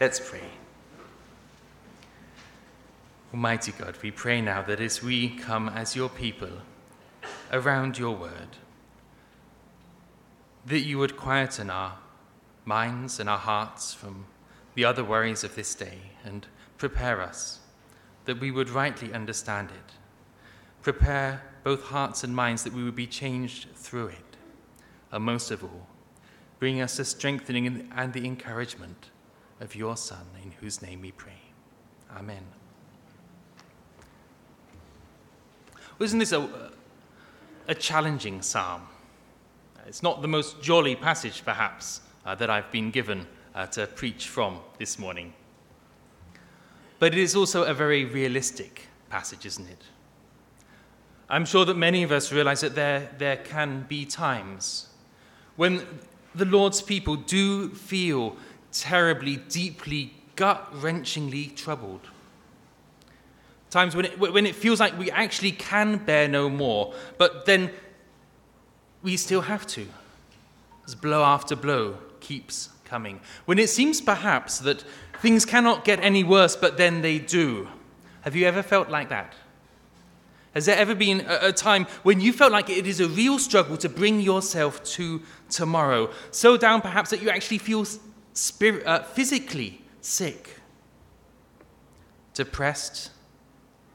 Let's pray. Almighty God, we pray now that as we come as your people around your word, that you would quieten our minds and our hearts from the other worries of this day and prepare us that we would rightly understand it. Prepare both hearts and minds that we would be changed through it. And most of all, bring us the strengthening and the encouragement of your Son, in whose name we pray. Amen. Isn't this a, a challenging psalm? It's not the most jolly passage, perhaps, uh, that I've been given uh, to preach from this morning. But it is also a very realistic passage, isn't it? I'm sure that many of us realize that there, there can be times when the Lord's people do feel terribly, deeply, gut wrenchingly troubled. Times when it, when it feels like we actually can bear no more, but then we still have to, as blow after blow keeps coming. When it seems perhaps that things cannot get any worse, but then they do. Have you ever felt like that? Has there ever been a, a, time when you felt like it is a real struggle to bring yourself to tomorrow? So down perhaps that you actually feel spirit, uh, physically sick, depressed,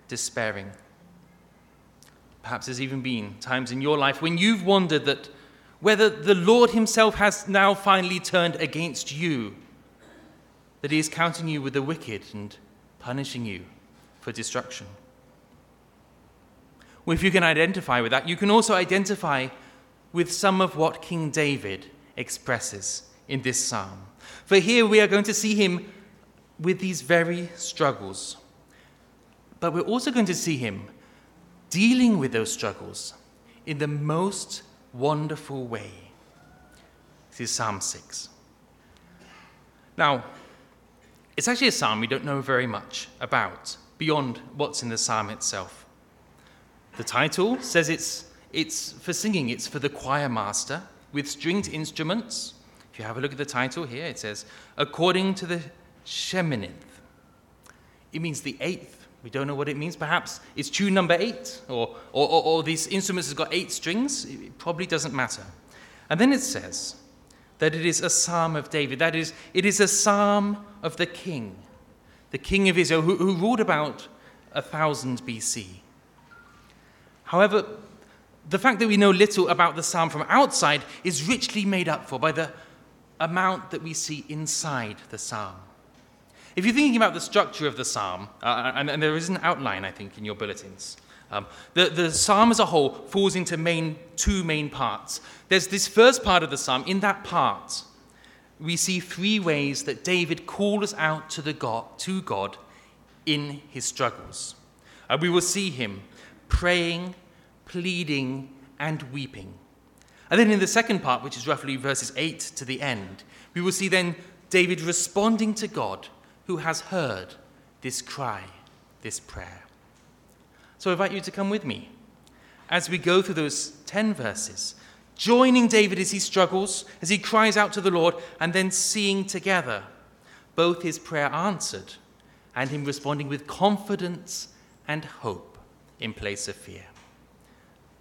despairing. Perhaps there's even been times in your life when you've wondered that whether the Lord Himself has now finally turned against you, that He is counting you with the wicked and punishing you for destruction. Well, if you can identify with that, you can also identify with some of what King David expresses in this psalm. For here we are going to see him with these very struggles. But we're also going to see him dealing with those struggles in the most wonderful way. This is Psalm 6. Now, it's actually a psalm we don't know very much about beyond what's in the psalm itself. The title says it's, it's for singing, it's for the choir master with stringed instruments. If you have a look at the title here, it says, according to the Sheminith. It means the eighth. We don't know what it means. Perhaps it's tune number eight, or, or, or, or these instruments have got eight strings. It probably doesn't matter. And then it says that it is a psalm of David. That is, it is a psalm of the king, the king of Israel, who, who ruled about 1000 BC. However, the fact that we know little about the psalm from outside is richly made up for by the amount that we see inside the psalm. If you're thinking about the structure of the psalm, uh, and, and, there is an outline, I think, in your bulletins, um, the, the psalm as a whole falls into main, two main parts. There's this first part of the psalm. In that part, we see three ways that David calls out to, the God, to God in his struggles. Uh, we will see him praying, pleading, and weeping. And then in the second part, which is roughly verses 8 to the end, we will see then David responding to God who has heard this cry, this prayer. So I invite you to come with me as we go through those 10 verses, joining David as he struggles, as he cries out to the Lord, and then seeing together both his prayer answered and him responding with confidence and hope in place of fear.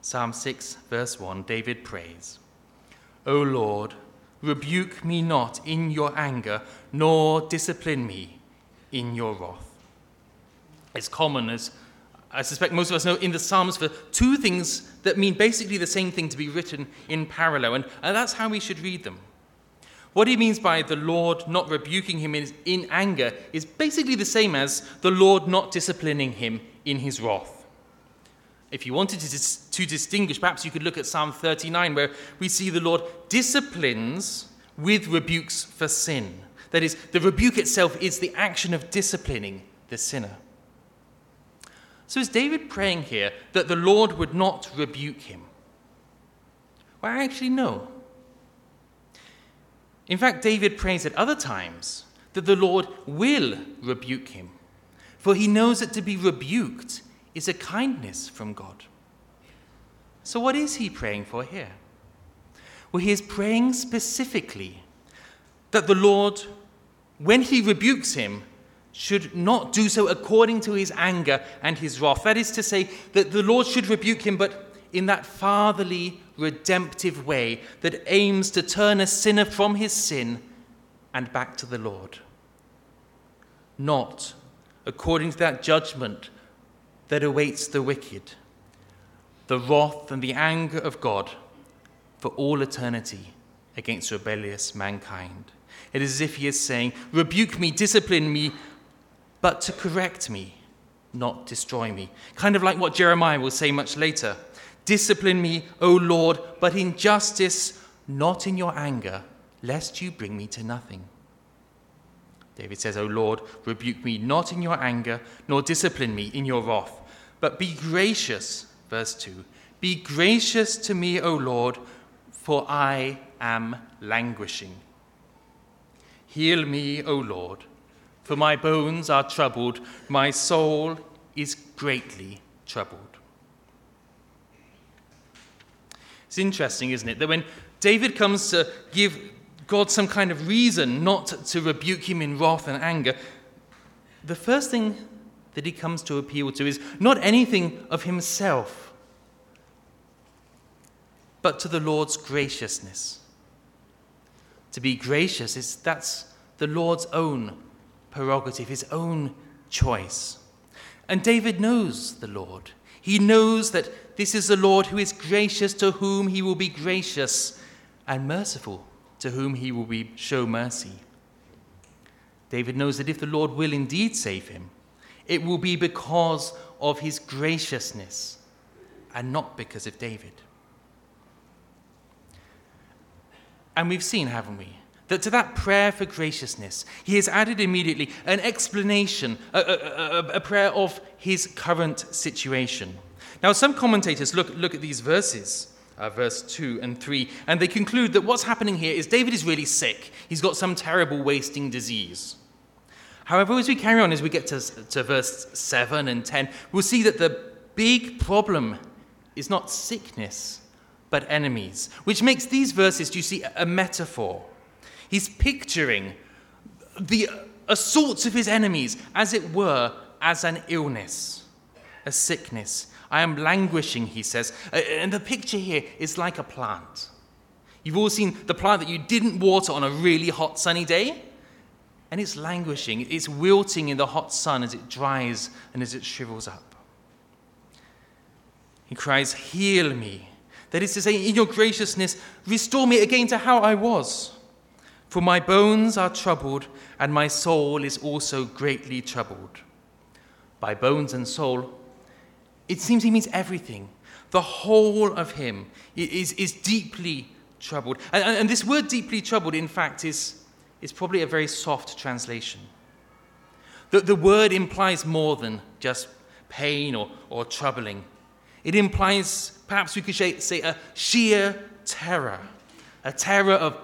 Psalm 6, verse 1, David prays, O Lord, rebuke me not in your anger, nor discipline me in your wrath. It's common, as I suspect most of us know, in the Psalms for two things that mean basically the same thing to be written in parallel, and, and that's how we should read them. What he means by the Lord not rebuking him in, in anger is basically the same as the Lord not disciplining him in his wrath. If you wanted to, dis- to distinguish, perhaps you could look at Psalm 39, where we see the Lord disciplines with rebukes for sin. That is, the rebuke itself is the action of disciplining the sinner. So is David praying here that the Lord would not rebuke him? Well, actually, no. In fact, David prays at other times that the Lord will rebuke him, for he knows that to be rebuked is a kindness from God. So, what is he praying for here? Well, he is praying specifically that the Lord when he rebukes him, should not do so according to his anger and his wrath. That is to say, that the Lord should rebuke him, but in that fatherly, redemptive way that aims to turn a sinner from his sin and back to the Lord. Not according to that judgment that awaits the wicked, the wrath and the anger of God for all eternity against rebellious mankind. It is as if he is saying, Rebuke me, discipline me, but to correct me, not destroy me. Kind of like what Jeremiah will say much later Discipline me, O Lord, but in justice, not in your anger, lest you bring me to nothing. David says, O Lord, rebuke me not in your anger, nor discipline me in your wrath, but be gracious, verse 2, be gracious to me, O Lord, for I am languishing. Heal me, O Lord, for my bones are troubled, my soul is greatly troubled. It's interesting, isn't it, that when David comes to give God some kind of reason not to rebuke him in wrath and anger, the first thing that he comes to appeal to is not anything of himself, but to the Lord's graciousness. To be gracious is that's the Lord's own prerogative, his own choice. And David knows the Lord. He knows that this is the Lord who is gracious to whom he will be gracious and merciful to whom he will be, show mercy. David knows that if the Lord will indeed save him, it will be because of his graciousness and not because of David. And we've seen, haven't we, that to that prayer for graciousness, he has added immediately an explanation, a, a, a, a prayer of his current situation. Now, some commentators look, look at these verses. Uh, verse 2 and 3, and they conclude that what's happening here is David is really sick. He's got some terrible wasting disease. However, as we carry on, as we get to, to verse 7 and 10, we'll see that the big problem is not sickness, but enemies, which makes these verses, do you see, a metaphor. He's picturing the assaults of his enemies, as it were, as an illness, a sickness. I am languishing, he says. Uh, and the picture here is like a plant. You've all seen the plant that you didn't water on a really hot sunny day, and it's languishing, it's wilting in the hot sun as it dries and as it shrivels up. He cries, Heal me. That is to say, in your graciousness, restore me again to how I was. For my bones are troubled, and my soul is also greatly troubled. By bones and soul, it seems he means everything. The whole of him is, is deeply troubled. And, and, this word deeply troubled, in fact, is, is probably a very soft translation. The, the word implies more than just pain or, or troubling. It implies, perhaps we could say, a sheer terror, a terror of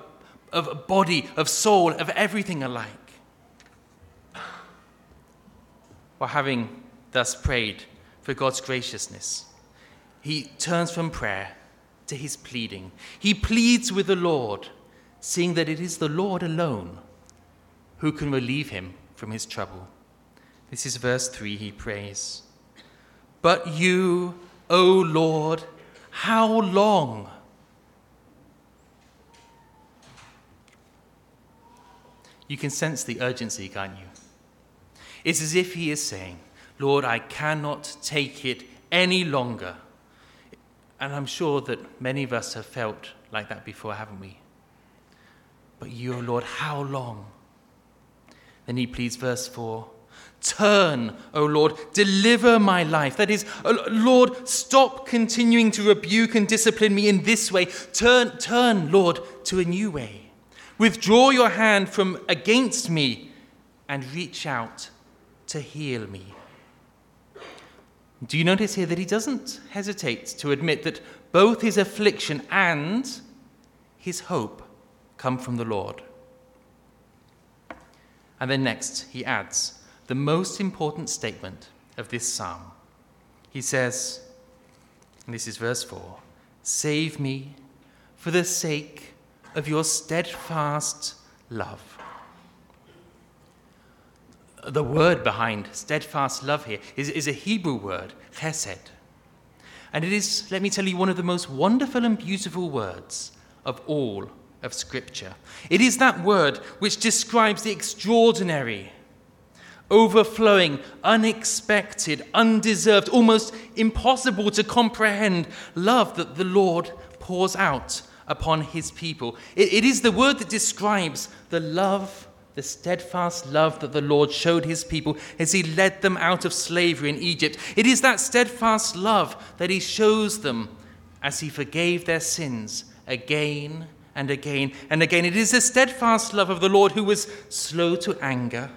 of body, of soul, of everything alike. While having thus prayed for God's graciousness, he turns from prayer to his pleading. He pleads with the Lord, seeing that it is the Lord alone who can relieve him from his trouble. This is verse 3, he prays. But you, O Lord, how long? You can sense the urgency, can't you? It's as if he is saying, Lord, I cannot take it any longer. And I'm sure that many of us have felt like that before, haven't we? But you, O Lord, how long? Then he pleads, verse 4 Turn, O Lord, deliver my life. That is, Lord, stop continuing to rebuke and discipline me in this way. Turn, turn, Lord, to a new way. Withdraw your hand from against me and reach out to heal me. Do you notice here that he doesn't hesitate to admit that both his affliction and his hope come from the Lord? And then next, he adds the most important statement of this psalm. He says, and this is verse 4 Save me for the sake of your steadfast love. The word behind steadfast love here is, is a Hebrew word, chesed. And it is, let me tell you, one of the most wonderful and beautiful words of all of Scripture. It is that word which describes the extraordinary, overflowing, unexpected, undeserved, almost impossible to comprehend love that the Lord pours out upon his people. it, it is the word that describes the love the steadfast love that the Lord showed his people as he led them out of slavery in Egypt. It is that steadfast love that he shows them as he forgave their sins again and again and again. It is the steadfast love of the Lord who was slow to anger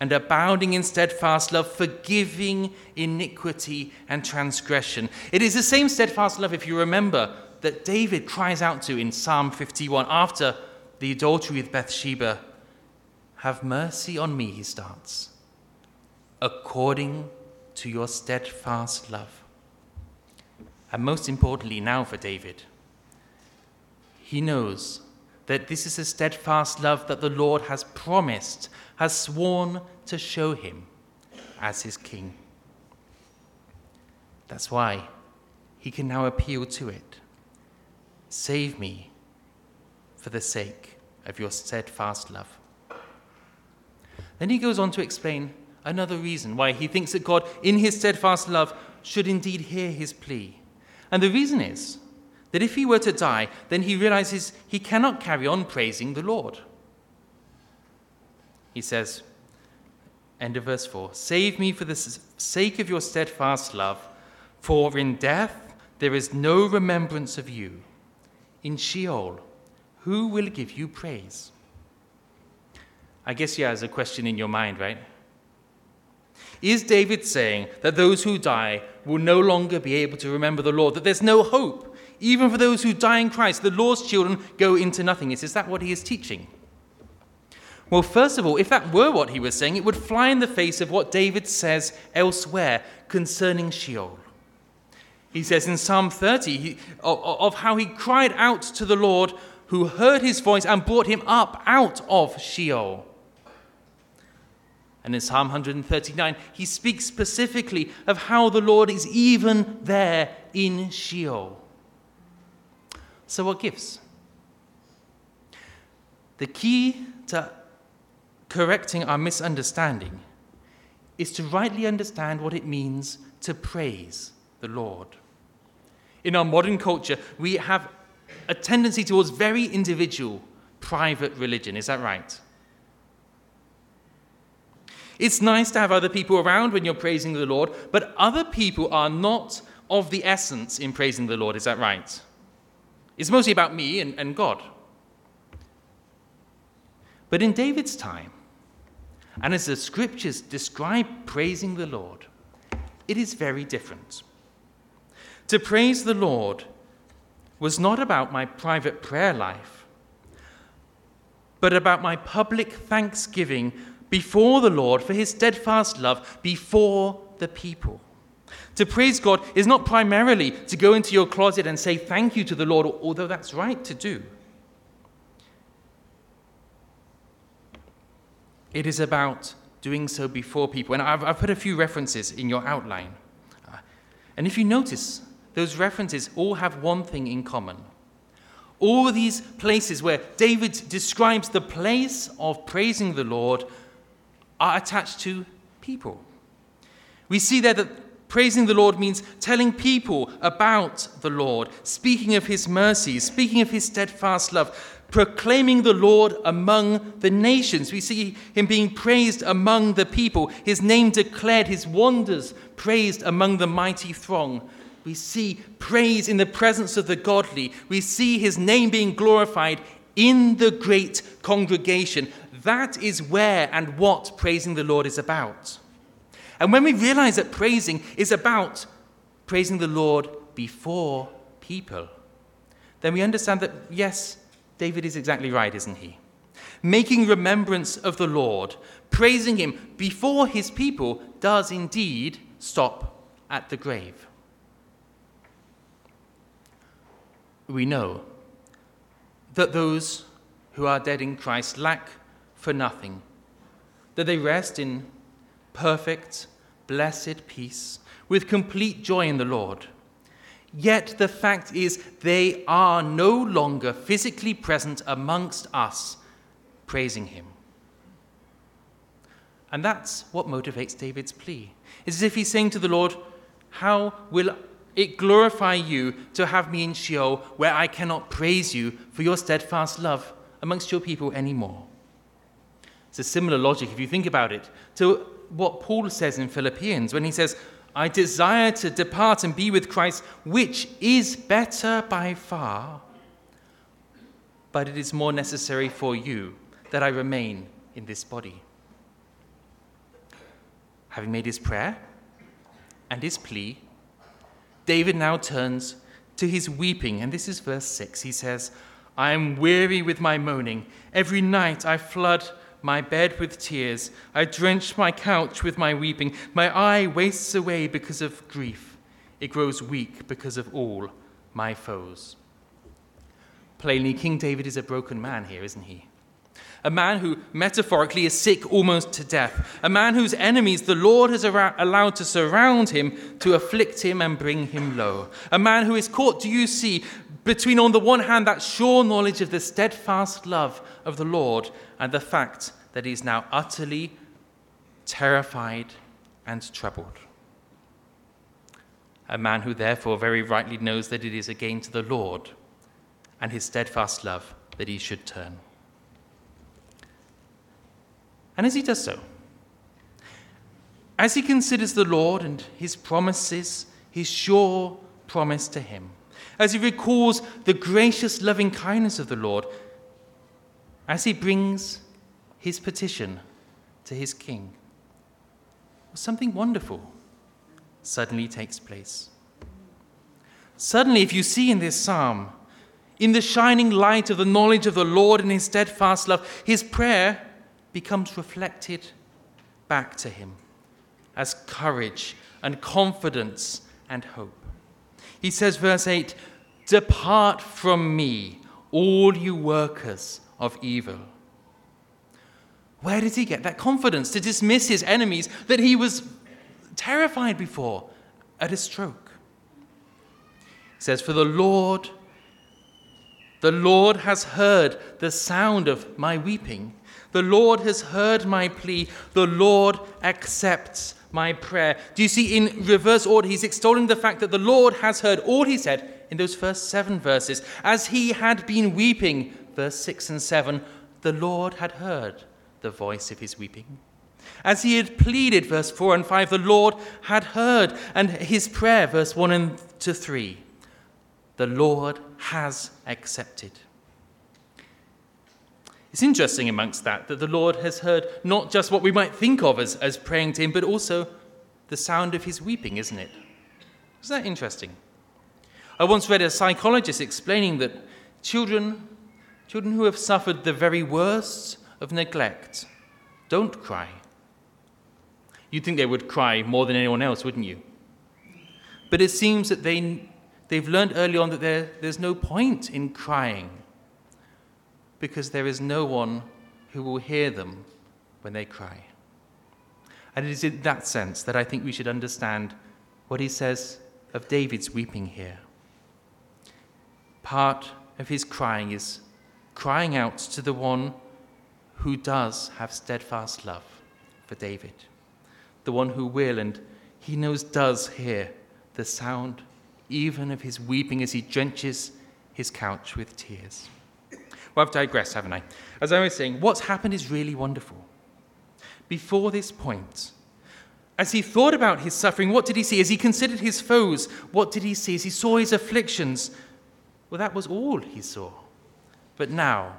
and abounding in steadfast love, forgiving iniquity and transgression. It is the same steadfast love, if you remember, that David cries out to in Psalm 51 after the adultery with Bathsheba have mercy on me, he starts, according to your steadfast love. And most importantly, now for David, he knows that this is a steadfast love that the Lord has promised, has sworn to show him as his king. That's why he can now appeal to it. Save me for the sake of your steadfast love. Then he goes on to explain another reason why he thinks that God, in his steadfast love, should indeed hear his plea. And the reason is that if he were to die, then he realizes he cannot carry on praising the Lord. He says, end of verse 4 Save me for the sake of your steadfast love, for in death there is no remembrance of you. In Sheol, who will give you praise? I guess yeah, has a question in your mind, right? Is David saying that those who die will no longer be able to remember the Lord, that there's no hope? Even for those who die in Christ, the Lord's children go into nothingness. Is that what he is teaching? Well, first of all, if that were what he was saying, it would fly in the face of what David says elsewhere concerning Sheol. He says in Psalm 30 of, of how he cried out to the Lord who heard his voice and brought him up out of Sheol. And in Psalm 139, he speaks specifically of how the Lord is even there in Sheol. So, what gives? The key to correcting our misunderstanding is to rightly understand what it means to praise the Lord. In our modern culture, we have a tendency towards very individual, private religion. Is that right? It's nice to have other people around when you're praising the Lord, but other people are not of the essence in praising the Lord. Is that right? It's mostly about me and, and God. But in David's time, and as the scriptures describe praising the Lord, it is very different. To praise the Lord was not about my private prayer life, but about my public thanksgiving before the Lord for his steadfast love before the people. To praise God is not primarily to go into your closet and say thank you to the Lord, although that's right to do. It is about doing so before people. And I've, I've put a few references in your outline. Uh, and if you notice, those references all have one thing in common. All these places where David describes the place of praising the Lord are attached to people. We see there that praising the Lord means telling people about the Lord, speaking of his mercies, speaking of his steadfast love, proclaiming the Lord among the nations. We see him being praised among the people, his name declared, his wonders praised among the mighty throng. We see praise in the presence of the godly. We see his name being glorified in the great congregation. That is where and what praising the Lord is about. And when we realize that praising is about praising the Lord before people, then we understand that, yes, David is exactly right, isn't he? Making remembrance of the Lord, praising him before his people, does indeed stop at the grave. We know that those who are dead in Christ lack for nothing, that they rest in perfect, blessed peace, with complete joy in the Lord. Yet the fact is, they are no longer physically present amongst us, praising Him. And that's what motivates David's plea. It's as if he's saying to the Lord, How will it glorify you to have me in Sheol where I cannot praise you for your steadfast love amongst your people anymore? It's a similar logic, if you think about it, to what Paul says in Philippians when he says, I desire to depart and be with Christ, which is better by far, but it is more necessary for you that I remain in this body. Having made his prayer and his plea, David now turns to his weeping, and this is verse 6. He says, I am weary with my moaning. Every night I flood my bed with tears. I drench my couch with my weeping. My eye wastes away because of grief. It grows weak because of all my foes. Plainly, King David is a broken man here, isn't he? A man who metaphorically is sick almost to death. A man whose enemies the Lord has allowed to surround him, to afflict him and bring him low. A man who is caught, do you see, between on the one hand that sure knowledge of the steadfast love of the Lord and the fact that he is now utterly terrified and troubled. A man who therefore very rightly knows that it is again to the Lord and his steadfast love that he should turn. And as he does so, as he considers the Lord and his promises, his sure promise to him, as he recalls the gracious loving kindness of the Lord, as he brings his petition to his king, something wonderful suddenly takes place. Suddenly, if you see in this psalm, in the shining light of the knowledge of the Lord and his steadfast love, his prayer becomes reflected back to him as courage and confidence and hope. He says, verse 8, Depart from me, all you workers of evil. Where did he get that confidence to dismiss his enemies that he was terrified before at a stroke? He says, For the Lord, the Lord has heard the sound of my weeping. The Lord has heard my plea. The Lord accepts my prayer. Do you see in reverse order? He's extolling the fact that the Lord has heard all he said in those first seven verses. As he had been weeping, verse 6 and 7, the Lord had heard the voice of his weeping. As he had pleaded, verse 4 and 5, the Lord had heard, and his prayer, verse 1 and to 3, the Lord has accepted. It's interesting amongst that that the Lord has heard not just what we might think of as, as praying to him, but also the sound of his weeping, isn't it? Isn't that interesting? I once read a psychologist explaining that children, children who have suffered the very worst of neglect, don't cry. You'd think they would cry more than anyone else, wouldn't you? But it seems that they, they've learned early on that there, there's no point in crying because there is no one who will hear them when they cry. And it is in that sense that I think we should understand what he says of David's weeping here part of his crying is crying out to the one who does have steadfast love for David, the one who will and he knows does hear the sound even of his weeping as he drenches his couch with tears. Well, I've digressed, haven't I? As I was saying, what's happened is really wonderful. Before this point, as he thought about his suffering, what did he see? As he considered his foes, what did he see? As he saw his afflictions, well, that was all he saw. But now,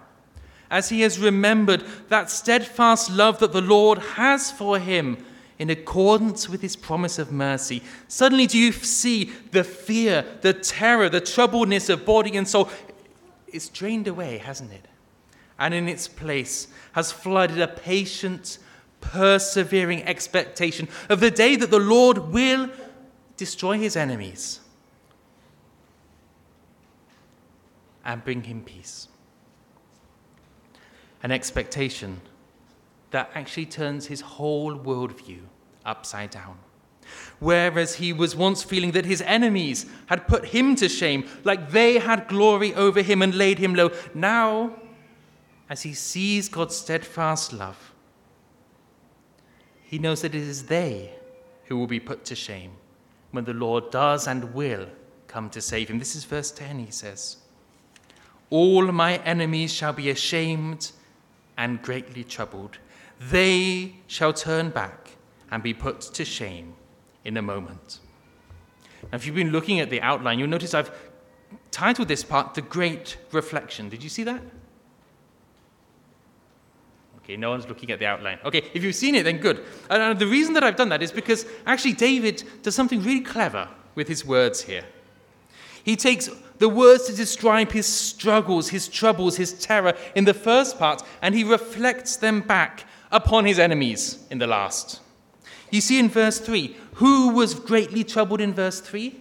as he has remembered that steadfast love that the Lord has for him in accordance with his promise of mercy, suddenly do you see the fear, the terror, the troubledness of body and soul? It's drained away, hasn't it? And in its place has flooded a patient, persevering expectation of the day that the Lord will destroy his enemies and bring him peace. An expectation that actually turns his whole worldview upside down. Whereas he was once feeling that his enemies had put him to shame, like they had glory over him and laid him low, now, as he sees God's steadfast love, he knows that it is they who will be put to shame when the Lord does and will come to save him. This is verse 10, he says. All my enemies shall be ashamed and greatly troubled. They shall turn back and be put to shame in a moment. Now, if you've been looking at the outline, you'll notice I've titled this part The Great Reflection. Did you see that? Okay, no one's looking at the outline. Okay, if you've seen it, then good. And the reason that I've done that is because actually David does something really clever with his words here. He takes the words to describe his struggles, his troubles, his terror in the first part, and he reflects them back upon his enemies in the last. You see in verse 3, who was greatly troubled in verse 3?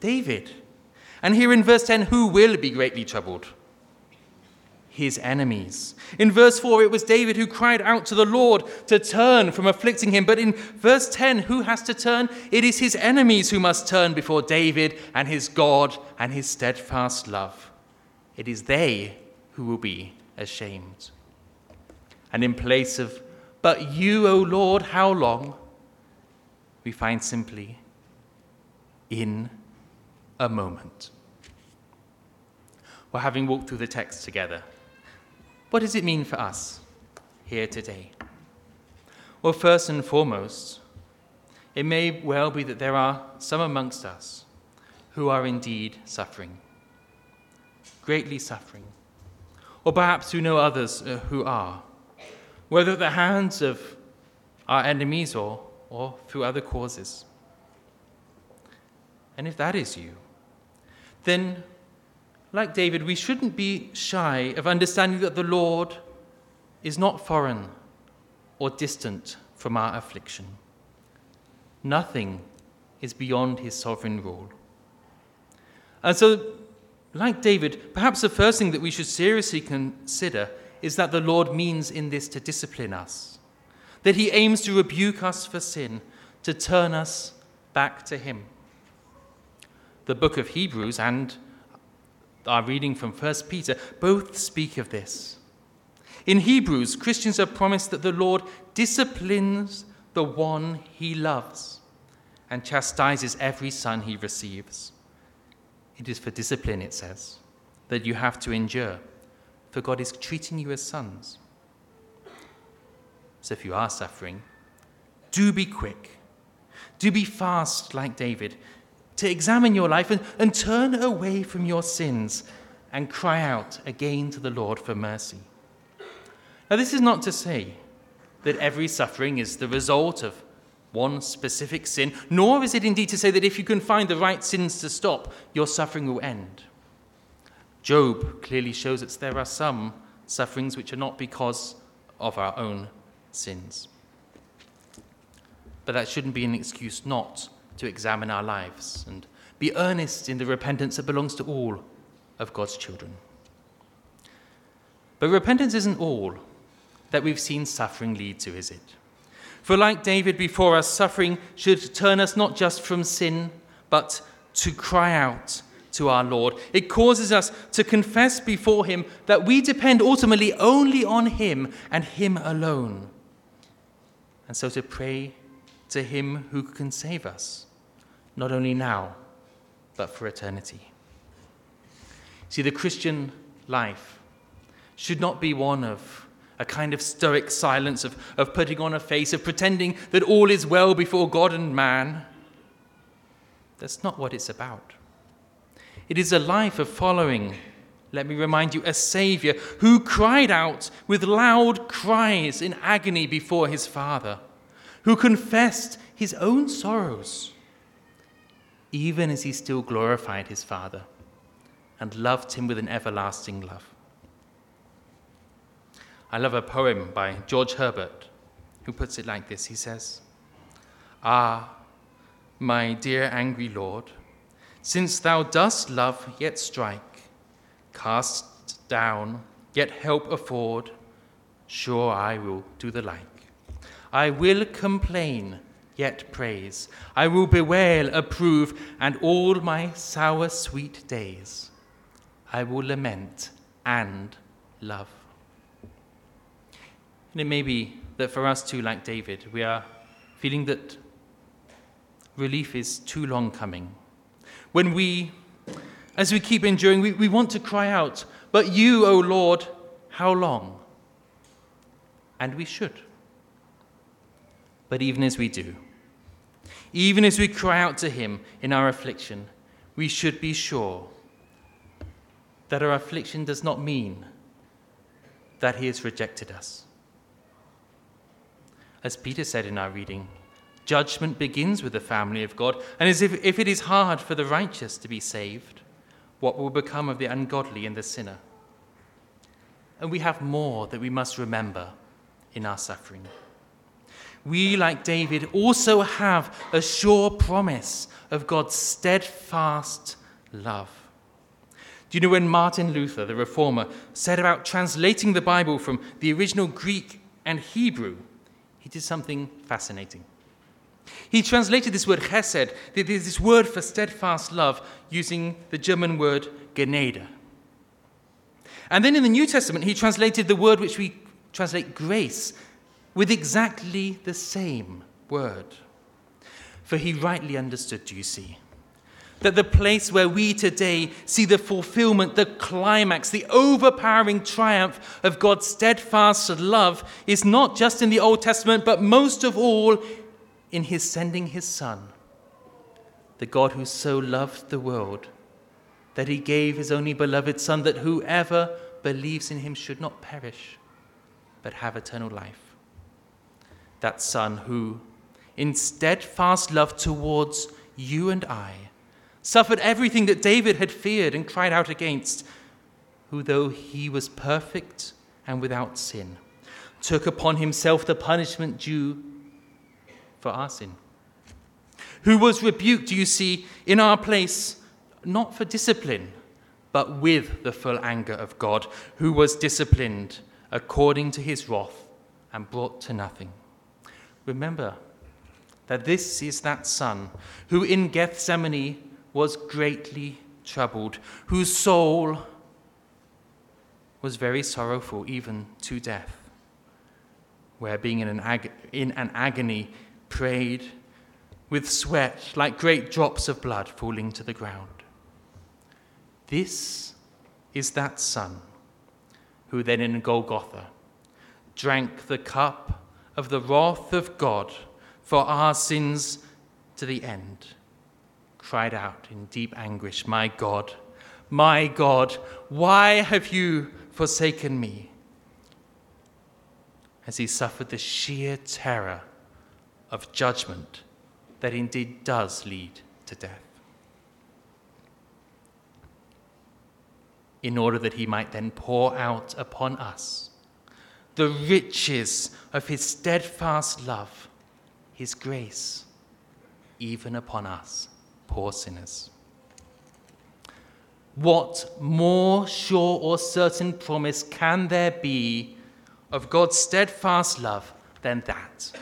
David. And here in verse 10, who will be greatly troubled? his enemies. In verse 4, it was David who cried out to the Lord to turn from afflicting him. But in verse 10, who has to turn? It is his enemies who must turn before David and his God and his steadfast love. It is they who will be ashamed. And in place of, but you, O Lord, how long? We find simply, in a moment. We're having walked through the text together. What does it mean for us here today? Well, first and foremost, it may well be that there are some amongst us who are indeed suffering, greatly suffering, or perhaps who know others uh, who are, whether at the hands of our enemies or, or through other causes. And if that is you, then like David, we shouldn't be shy of understanding that the Lord is not foreign or distant from our affliction. Nothing is beyond his sovereign rule. And so, like David, perhaps the first thing that we should seriously consider is that the Lord means in this to discipline us, that he aims to rebuke us for sin, to turn us back to him. The book of Hebrews and our reading from 1 Peter both speak of this. In Hebrews, Christians are promised that the Lord disciplines the one he loves and chastises every son he receives. It is for discipline, it says, that you have to endure, for God is treating you as sons. So if you are suffering, do be quick. Do be fast like David to examine your life and, and turn away from your sins and cry out again to the Lord for mercy. Now, this is not to say that every suffering is the result of one specific sin, nor is it indeed to say that if you can find the right sins to stop, your suffering will end. Job clearly shows us there are some sufferings which are not because of our own sins. But that shouldn't be an excuse not to examine our lives and be earnest in the repentance that belongs to all of God's children. But repentance isn't all that we've seen suffering lead to, is it? For like David before us, suffering should turn us not just from sin, but to cry out to our Lord. It causes us to confess before Him that we depend ultimately only on Him and Him alone. And so to pray to him who can save us, not only now, but for eternity. See, the Christian life should not be one of a kind of stoic silence, of, of putting on a face, of pretending that all is well before God and man. That's not what it's about. It is a life of following, let me remind you, a Savior who cried out with loud cries in agony before his Father who confessed his own sorrows, even as he still glorified his Father and loved him with an everlasting love. I love a poem by George Herbert who puts it like this He says, Ah, my dear angry Lord, since thou dost love yet strike, cast down yet help afford, sure I will do the like. I will complain, yet praise. I will bewail, approve, and all my sour sweet days I will lament and love. And it may be that for us too, like David, we are feeling that relief is too long coming. When we, as we keep enduring, we, we want to cry out, But you, O Lord, how long? And we should. But even as we do, even as we cry out to Him in our affliction, we should be sure that our affliction does not mean that He has rejected us. As Peter said in our reading, judgment begins with the family of God, and as if, if it is hard for the righteous to be saved, what will become of the ungodly and the sinner? And we have more that we must remember in our suffering. We, like David, also have a sure promise of God's steadfast love. Do you know when Martin Luther, the reformer, said about translating the Bible from the original Greek and Hebrew? He did something fascinating. He translated this word chesed, this word for steadfast love, using the German word Gnade. And then in the New Testament, he translated the word which we translate grace with exactly the same word. For he rightly understood, do you see, that the place where we today see the fulfillment, the climax, the overpowering triumph of God's steadfast love is not just in the Old Testament, but most of all in his sending his Son, the God who so loved the world that he gave his only beloved Son, that whoever believes in him should not perish, but have eternal life. That Son who, in steadfast love towards you and I, suffered everything that David had feared and cried out against, who, though he was perfect and without sin, took upon himself the punishment due for our sin. Who was rebuked, you see, in our place, not for discipline, but with the full anger of God, who was disciplined according to his wrath and brought to nothing. Remember that this is that Son who in Gethsemane was greatly troubled, whose soul was very sorrowful, even to death, where being in an, ag- in an agony, prayed with sweat like great drops of blood falling to the ground. This is that Son who then in Golgotha drank the cup of the wrath of God for our sins to the end, cried out in deep anguish, My God, my God, why have you forsaken me? As he suffered the sheer terror of judgment that indeed does lead to death. in order that he might then pour out upon us the riches of his steadfast love, his grace, even upon us, poor sinners. What more sure or certain promise can there be of God's steadfast love than that,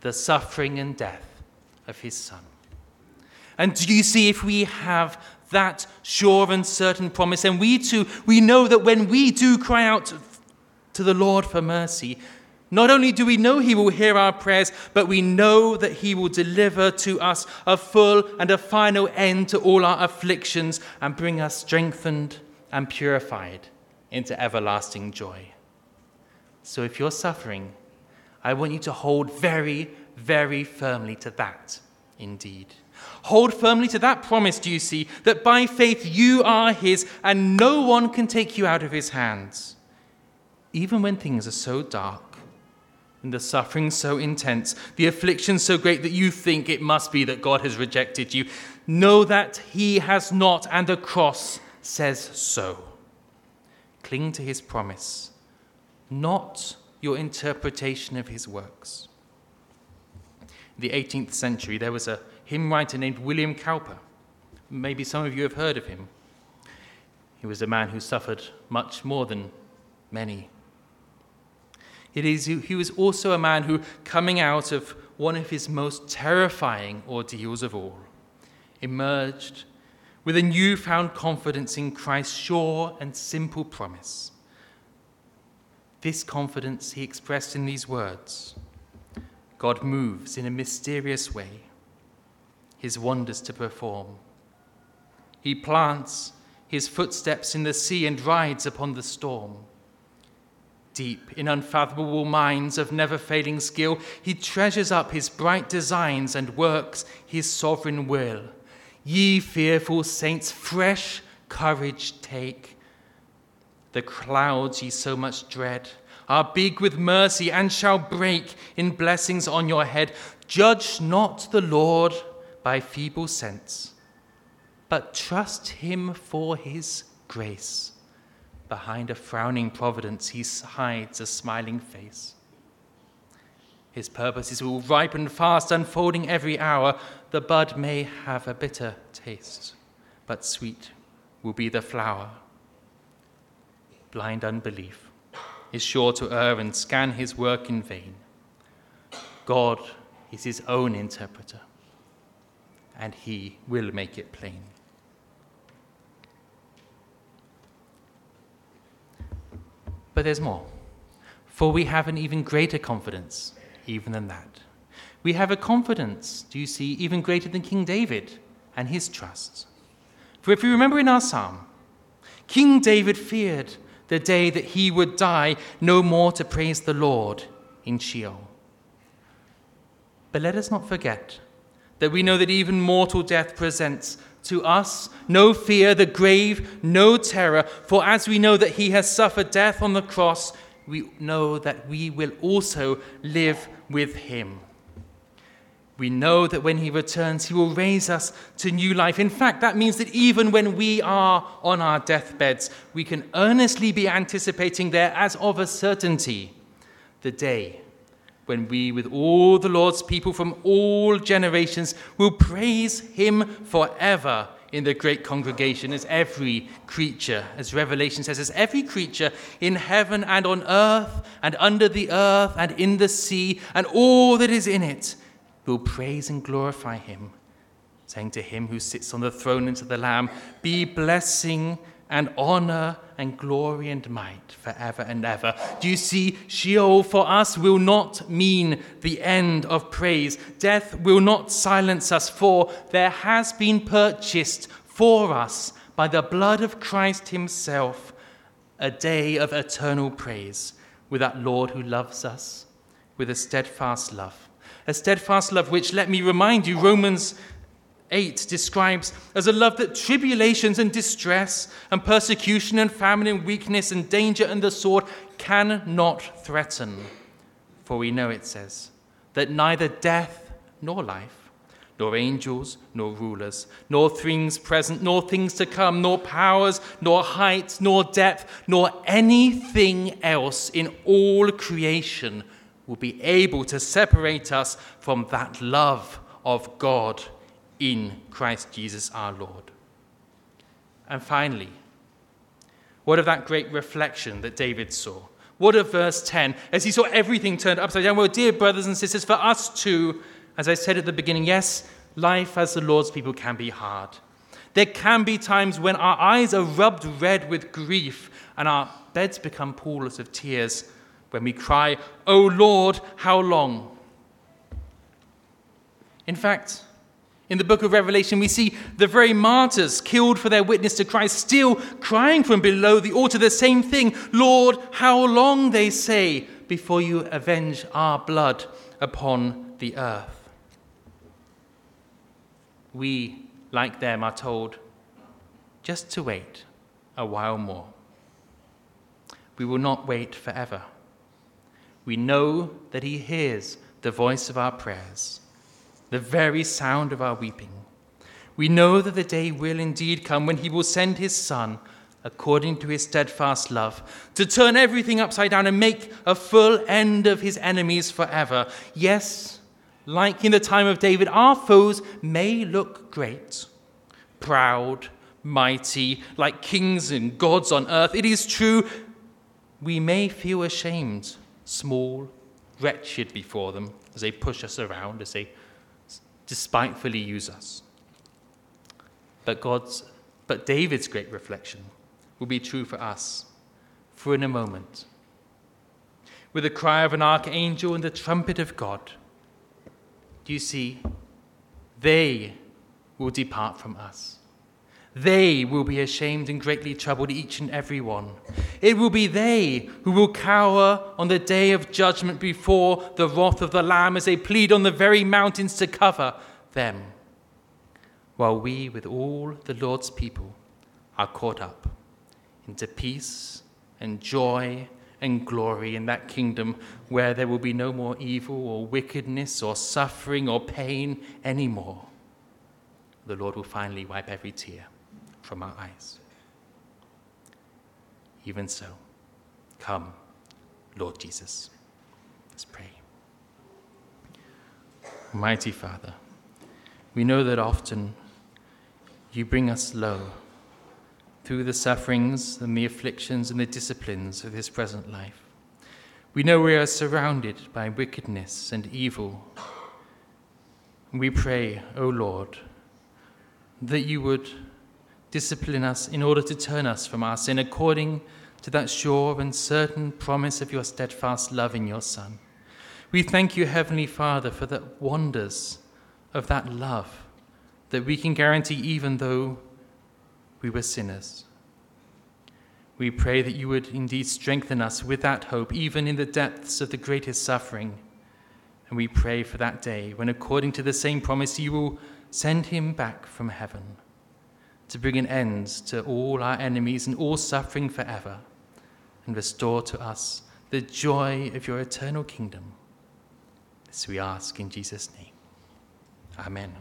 the suffering and death of his Son? And do you see if we have that sure and certain promise. And we too, we know that when we do cry out to the Lord for mercy, not only do we know He will hear our prayers, but we know that He will deliver to us a full and a final end to all our afflictions and bring us strengthened and purified into everlasting joy. So if you're suffering, I want you to hold very, very firmly to that indeed. Hold firmly to that promise, do you see, that by faith you are His and no one can take you out of His hands. Even when things are so dark and the suffering so intense, the affliction so great that you think it must be that God has rejected you, know that He has not, and the cross says so. Cling to His promise, not your interpretation of His works. In the 18th century, there was a hymn writer named William Cowper. Maybe some of you have heard of him. He was a man who suffered much more than many. It is, he was also a man who, coming out of one of his most terrifying ordeals of all, emerged with a newfound confidence in Christ's sure and simple promise. This confidence he expressed in these words God moves in a mysterious way, his wonders to perform. He plants his footsteps in the sea and rides upon the storm. Deep in unfathomable mines of never failing skill, he treasures up his bright designs and works his sovereign will. Ye fearful saints, fresh courage take. The clouds ye so much dread are big with mercy and shall break in blessings on your head. Judge not the Lord by feeble sense, but trust him for his grace. Behind a frowning providence, he hides a smiling face. His purposes will ripen fast, unfolding every hour. The bud may have a bitter taste, but sweet will be the flower. Blind unbelief is sure to err and scan his work in vain. God is his own interpreter, and he will make it plain. But there's more, for we have an even greater confidence, even than that. We have a confidence, do you see, even greater than King David and his trust. For if you remember in our psalm, King David feared the day that he would die, no more to praise the Lord in Sheol. But let us not forget that we know that even mortal death presents to us no fear, the grave, no terror, for as we know that he has suffered death on the cross, we know that we will also live with him. We know that when he returns, he will raise us to new life. In fact, that means that even when we are on our deathbeds, we can earnestly be anticipating there, as of a certainty, the day when we, with all the Lord's people from all generations, will praise him forever in the great congregation as every creature, as Revelation says, as every creature in heaven and on earth and under the earth and in the sea and all that is in it will praise and glorify him, saying to him who sits on the throne and to the Lamb, Be blessing and honor and glory and might forever and ever. Do you see? Sheol for us will not mean the end of praise. Death will not silence us, for there has been purchased for us by the blood of Christ Himself a day of eternal praise with that Lord who loves us with a steadfast love a steadfast love, which, let me remind you, Romans 8 describes as a love that tribulations and distress and persecution and famine and weakness and danger and the sword cannot threaten. For we know, it says, that neither death nor life, nor angels, nor rulers, nor things present, nor things to come, nor powers, nor height, nor depth, nor anything else in all creation will be able to separate us from that love of God in Christ Jesus our Lord. And finally, what of that great reflection that David saw? What of verse 10 as he saw everything turned upside down? Well, dear brothers and sisters, for us too, as I said at the beginning, yes, life as the Lord's people can be hard. There can be times when our eyes are rubbed red with grief and our beds become pools of tears when we cry, O Lord, how long? In fact, in the book of Revelation, we see the very martyrs killed for their witness to Christ still crying from below the altar the same thing Lord, how long, they say, before you avenge our blood upon the earth? We, like them, are told just to wait a while more. We will not wait forever we know that He hears the voice of our prayers, the very sound of our weeping. We know that the day will indeed come when He will send His Son, according to His steadfast love, to turn everything upside down and make a full end of His enemies forever. Yes, like in the time of David, our foes may look great, proud, mighty, like kings and gods on earth. It is true, we may feel ashamed small, wretched before them as they push us around, as they despitefully use us. But God's but David's great reflection will be true for us, for in a moment. With the cry of an archangel and the trumpet of God, do you see? They will depart from us. They will be ashamed and greatly troubled, each and every one. It will be they who will cower on the day of judgment before the wrath of the Lamb as they plead on the very mountains to cover them, while we, with all the Lord's people, are caught up into peace and joy and glory in that kingdom where there will be no more evil or wickedness or suffering or pain anymore. The Lord will finally wipe every tear from our eyes. Even so, come, Lord Jesus. Let's pray. Mighty Father, we know that often you bring us low through the sufferings and the afflictions and the disciplines of this present life. We know we are surrounded by wickedness and evil. We pray, O Lord, that you would discipline us in order to turn us from our sin according to that sure and certain promise of your steadfast love in your Son. We thank you, Heavenly Father, for the wonders of that love that we can guarantee even though we were sinners. We pray that you would indeed strengthen us with that hope, even in the depths of the greatest suffering. And we pray for that day when, according to the same promise, you will send him back from heaven to bring an end to all our enemies and all suffering forever, and restore to us the joy of your eternal kingdom. This we ask in Jesus' name. Amen.